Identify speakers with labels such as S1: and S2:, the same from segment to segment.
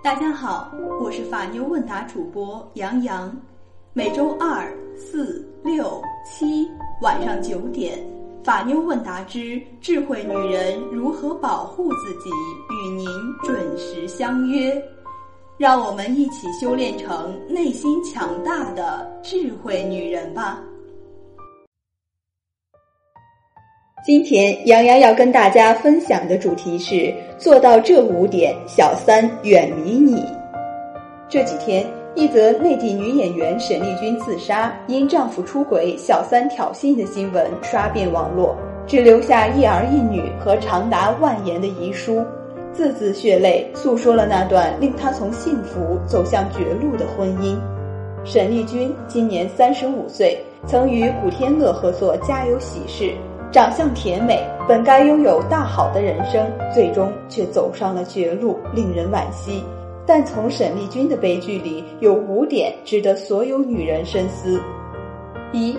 S1: 大家好，我是法妞问答主播杨洋，每周二、四、六、七晚上九点，法妞问答之智慧女人如何保护自己，与您准时相约，让我们一起修炼成内心强大的智慧女人吧。今天杨洋要跟大家分享的主题是做到这五点，小三远离你。这几天，一则内地女演员沈丽君自杀因丈夫出轨、小三挑衅的新闻刷遍网络，只留下一儿一女和长达万言的遗书，字字血泪，诉说了那段令她从幸福走向绝路的婚姻。沈丽君今年三十五岁，曾与古天乐合作《家有喜事》。长相甜美，本该拥有大好的人生，最终却走上了绝路，令人惋惜。但从沈丽君的悲剧里，有五点值得所有女人深思：一、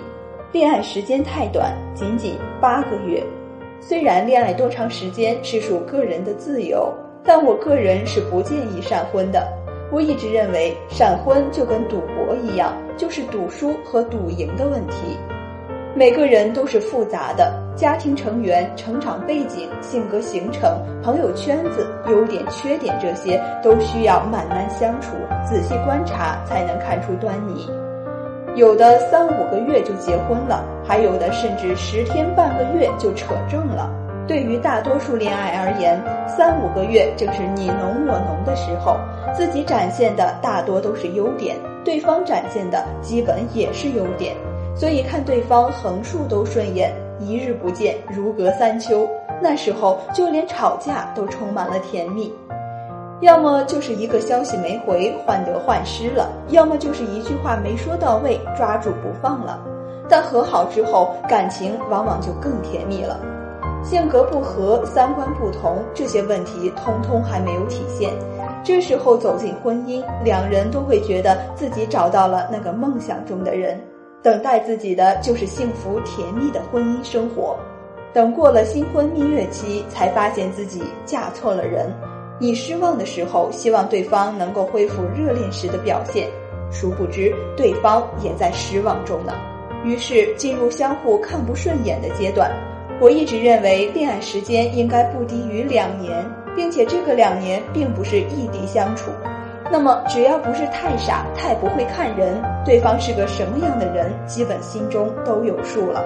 S1: 恋爱时间太短，仅仅八个月。虽然恋爱多长时间是属个人的自由，但我个人是不建议闪婚的。我一直认为，闪婚就跟赌博一样，就是赌输和赌赢的问题。每个人都是复杂的，家庭成员、成长背景、性格形成、朋友圈子、优点缺点，这些都需要慢慢相处、仔细观察才能看出端倪。有的三五个月就结婚了，还有的甚至十天半个月就扯证了。对于大多数恋爱而言，三五个月正是你侬我侬的时候，自己展现的大多都是优点，对方展现的基本也是优点。所以看对方横竖都顺眼，一日不见如隔三秋。那时候就连吵架都充满了甜蜜，要么就是一个消息没回，患得患失了；要么就是一句话没说到位，抓住不放了。但和好之后，感情往往就更甜蜜了。性格不合、三观不同这些问题，通通还没有体现。这时候走进婚姻，两人都会觉得自己找到了那个梦想中的人。等待自己的就是幸福甜蜜的婚姻生活，等过了新婚蜜月期，才发现自己嫁错了人。你失望的时候，希望对方能够恢复热恋时的表现，殊不知对方也在失望中呢。于是进入相互看不顺眼的阶段。我一直认为，恋爱时间应该不低于两年，并且这个两年并不是异地相处。那么，只要不是太傻、太不会看人，对方是个什么样的人，基本心中都有数了。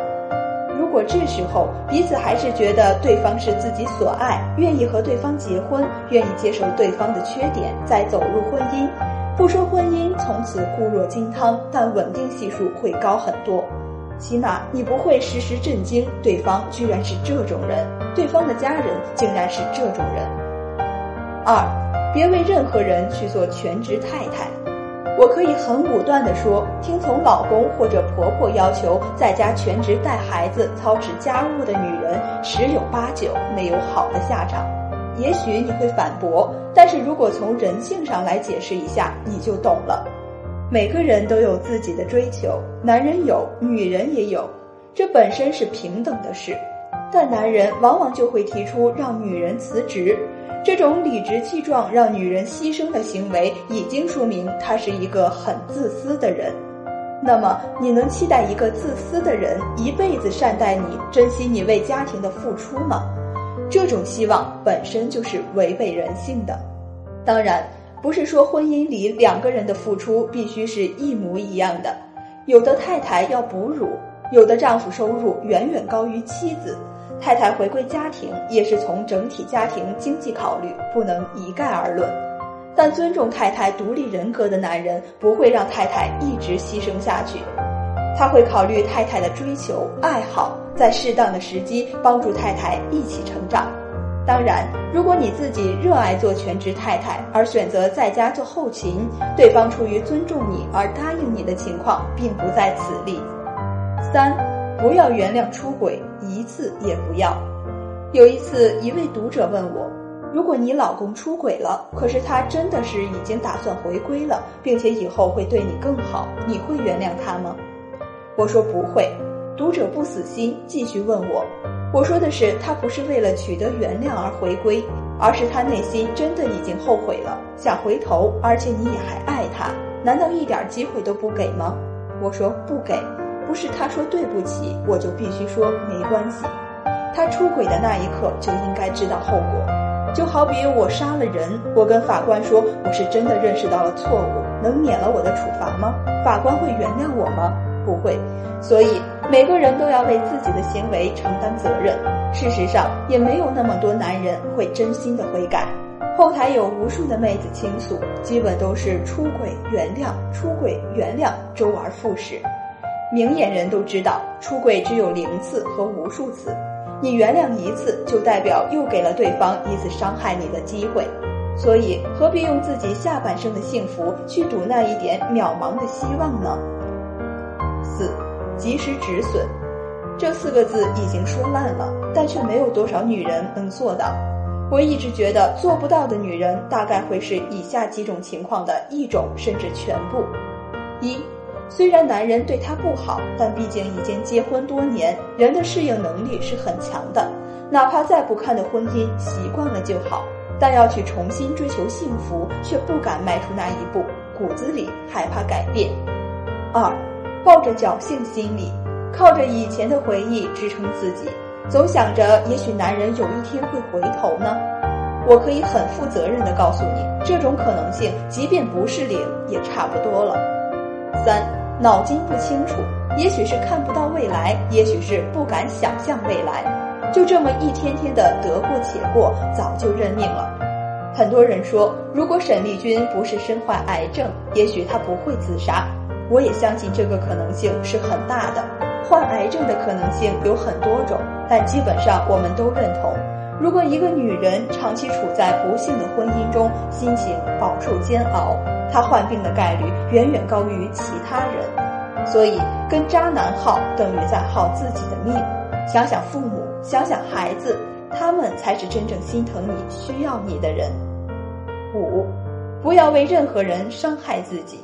S1: 如果这时候彼此还是觉得对方是自己所爱，愿意和对方结婚，愿意接受对方的缺点，再走入婚姻，不说婚姻从此固若金汤，但稳定系数会高很多。起码你不会时时震惊对方居然是这种人，对方的家人竟然是这种人。二。别为任何人去做全职太太，我可以很武断地说，听从老公或者婆婆要求在家全职带孩子、操持家务的女人，十有八九没有好的下场。也许你会反驳，但是如果从人性上来解释一下，你就懂了。每个人都有自己的追求，男人有，女人也有，这本身是平等的事，但男人往往就会提出让女人辞职。这种理直气壮让女人牺牲的行为，已经说明他是一个很自私的人。那么，你能期待一个自私的人一辈子善待你、珍惜你为家庭的付出吗？这种希望本身就是违背人性的。当然，不是说婚姻里两个人的付出必须是一模一样的。有的太太要哺乳，有的丈夫收入远远高于妻子。太太回归家庭也是从整体家庭经济考虑，不能一概而论。但尊重太太独立人格的男人不会让太太一直牺牲下去，他会考虑太太的追求、爱好，在适当的时机帮助太太一起成长。当然，如果你自己热爱做全职太太而选择在家做后勤，对方出于尊重你而答应你的情况并不在此例。三。不要原谅出轨，一次也不要。有一次，一位读者问我：“如果你老公出轨了，可是他真的是已经打算回归了，并且以后会对你更好，你会原谅他吗？”我说不会。读者不死心，继续问我：“我说的是，他不是为了取得原谅而回归，而是他内心真的已经后悔了，想回头，而且你也还爱他，难道一点机会都不给吗？我说不给，不是他说对不起，我就必须说没关系。他出轨的那一刻就应该知道后果，就好比我杀了人，我跟法官说我是真的认识到了错误，能免了我的处罚吗？法官会原谅我吗？不会。所以每个人都要为自己的行为承担责任。事实上，也没有那么多男人会真心的悔改。后台有无数的妹子倾诉，基本都是出轨原谅，出轨原谅，周而复始。明眼人都知道，出轨只有零次和无数次。你原谅一次，就代表又给了对方一次伤害你的机会，所以何必用自己下半生的幸福去赌那一点渺茫的希望呢？四，及时止损，这四个字已经说烂了，但却没有多少女人能做到。我一直觉得做不到的女人，大概会是以下几种情况的一种，甚至全部：一。虽然男人对她不好，但毕竟已经结婚多年，人的适应能力是很强的。哪怕再不堪的婚姻，习惯了就好。但要去重新追求幸福，却不敢迈出那一步，骨子里害怕改变。二，抱着侥幸心理，靠着以前的回忆支撑自己，总想着也许男人有一天会回头呢。我可以很负责任的告诉你，这种可能性，即便不是零，也差不多了。三，脑筋不清楚，也许是看不到未来，也许是不敢想象未来，就这么一天天的得过且过，早就认命了。很多人说，如果沈丽君不是身患癌症，也许她不会自杀。我也相信这个可能性是很大的。患癌症的可能性有很多种，但基本上我们都认同。如果一个女人长期处在不幸的婚姻中，心情饱受煎熬，她患病的概率远远高于其他人。所以，跟渣男耗等于在耗自己的命。想想父母，想想孩子，他们才是真正心疼你、需要你的人。五，不要为任何人伤害自己。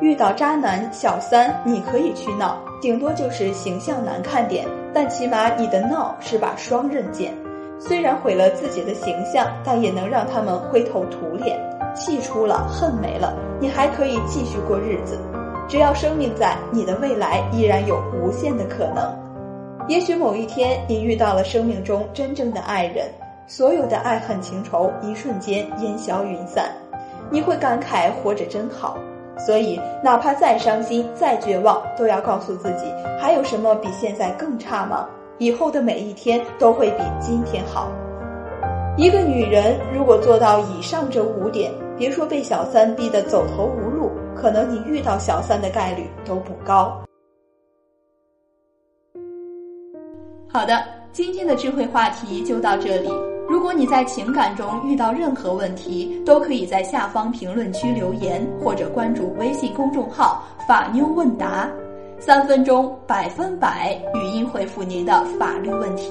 S1: 遇到渣男、小三，你可以去闹，顶多就是形象难看点，但起码你的闹是把双刃剑。虽然毁了自己的形象，但也能让他们灰头土脸。气出了，恨没了，你还可以继续过日子。只要生命在，你的未来依然有无限的可能。也许某一天，你遇到了生命中真正的爱人，所有的爱恨情仇一瞬间烟消云散，你会感慨活着真好。所以，哪怕再伤心、再绝望，都要告诉自己，还有什么比现在更差吗？以后的每一天都会比今天好。一个女人如果做到以上这五点，别说被小三逼得走投无路，可能你遇到小三的概率都不高。好的，今天的智慧话题就到这里。如果你在情感中遇到任何问题，都可以在下方评论区留言，或者关注微信公众号“法妞问答”。三分钟百分百语音回复您的法律问题。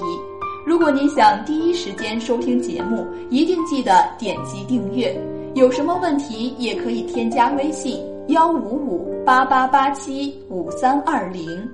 S1: 如果您想第一时间收听节目，一定记得点击订阅。有什么问题也可以添加微信幺五五八八八七五三二零。